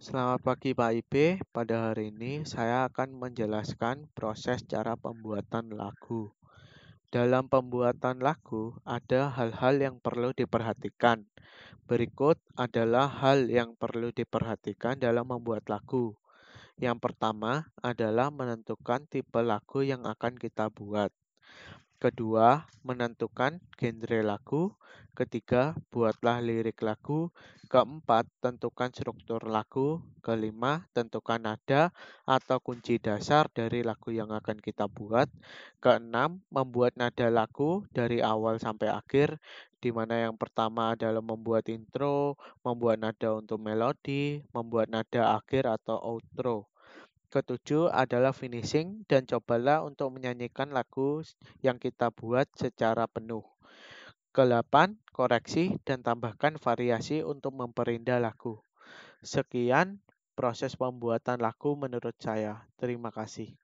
Selamat pagi Pak Ibe, pada hari ini saya akan menjelaskan proses cara pembuatan lagu. Dalam pembuatan lagu, ada hal-hal yang perlu diperhatikan. Berikut adalah hal yang perlu diperhatikan dalam membuat lagu. Yang pertama adalah menentukan tipe lagu yang akan kita buat. Kedua, menentukan genre lagu. Ketiga, buatlah lirik lagu. Keempat, tentukan struktur lagu. Kelima, tentukan nada atau kunci dasar dari lagu yang akan kita buat. Keenam, membuat nada lagu dari awal sampai akhir, di mana yang pertama adalah membuat intro, membuat nada untuk melodi, membuat nada akhir atau outro. Ketujuh adalah finishing dan cobalah untuk menyanyikan lagu yang kita buat secara penuh. Kedelapan, koreksi dan tambahkan variasi untuk memperindah lagu. Sekian proses pembuatan lagu menurut saya. Terima kasih.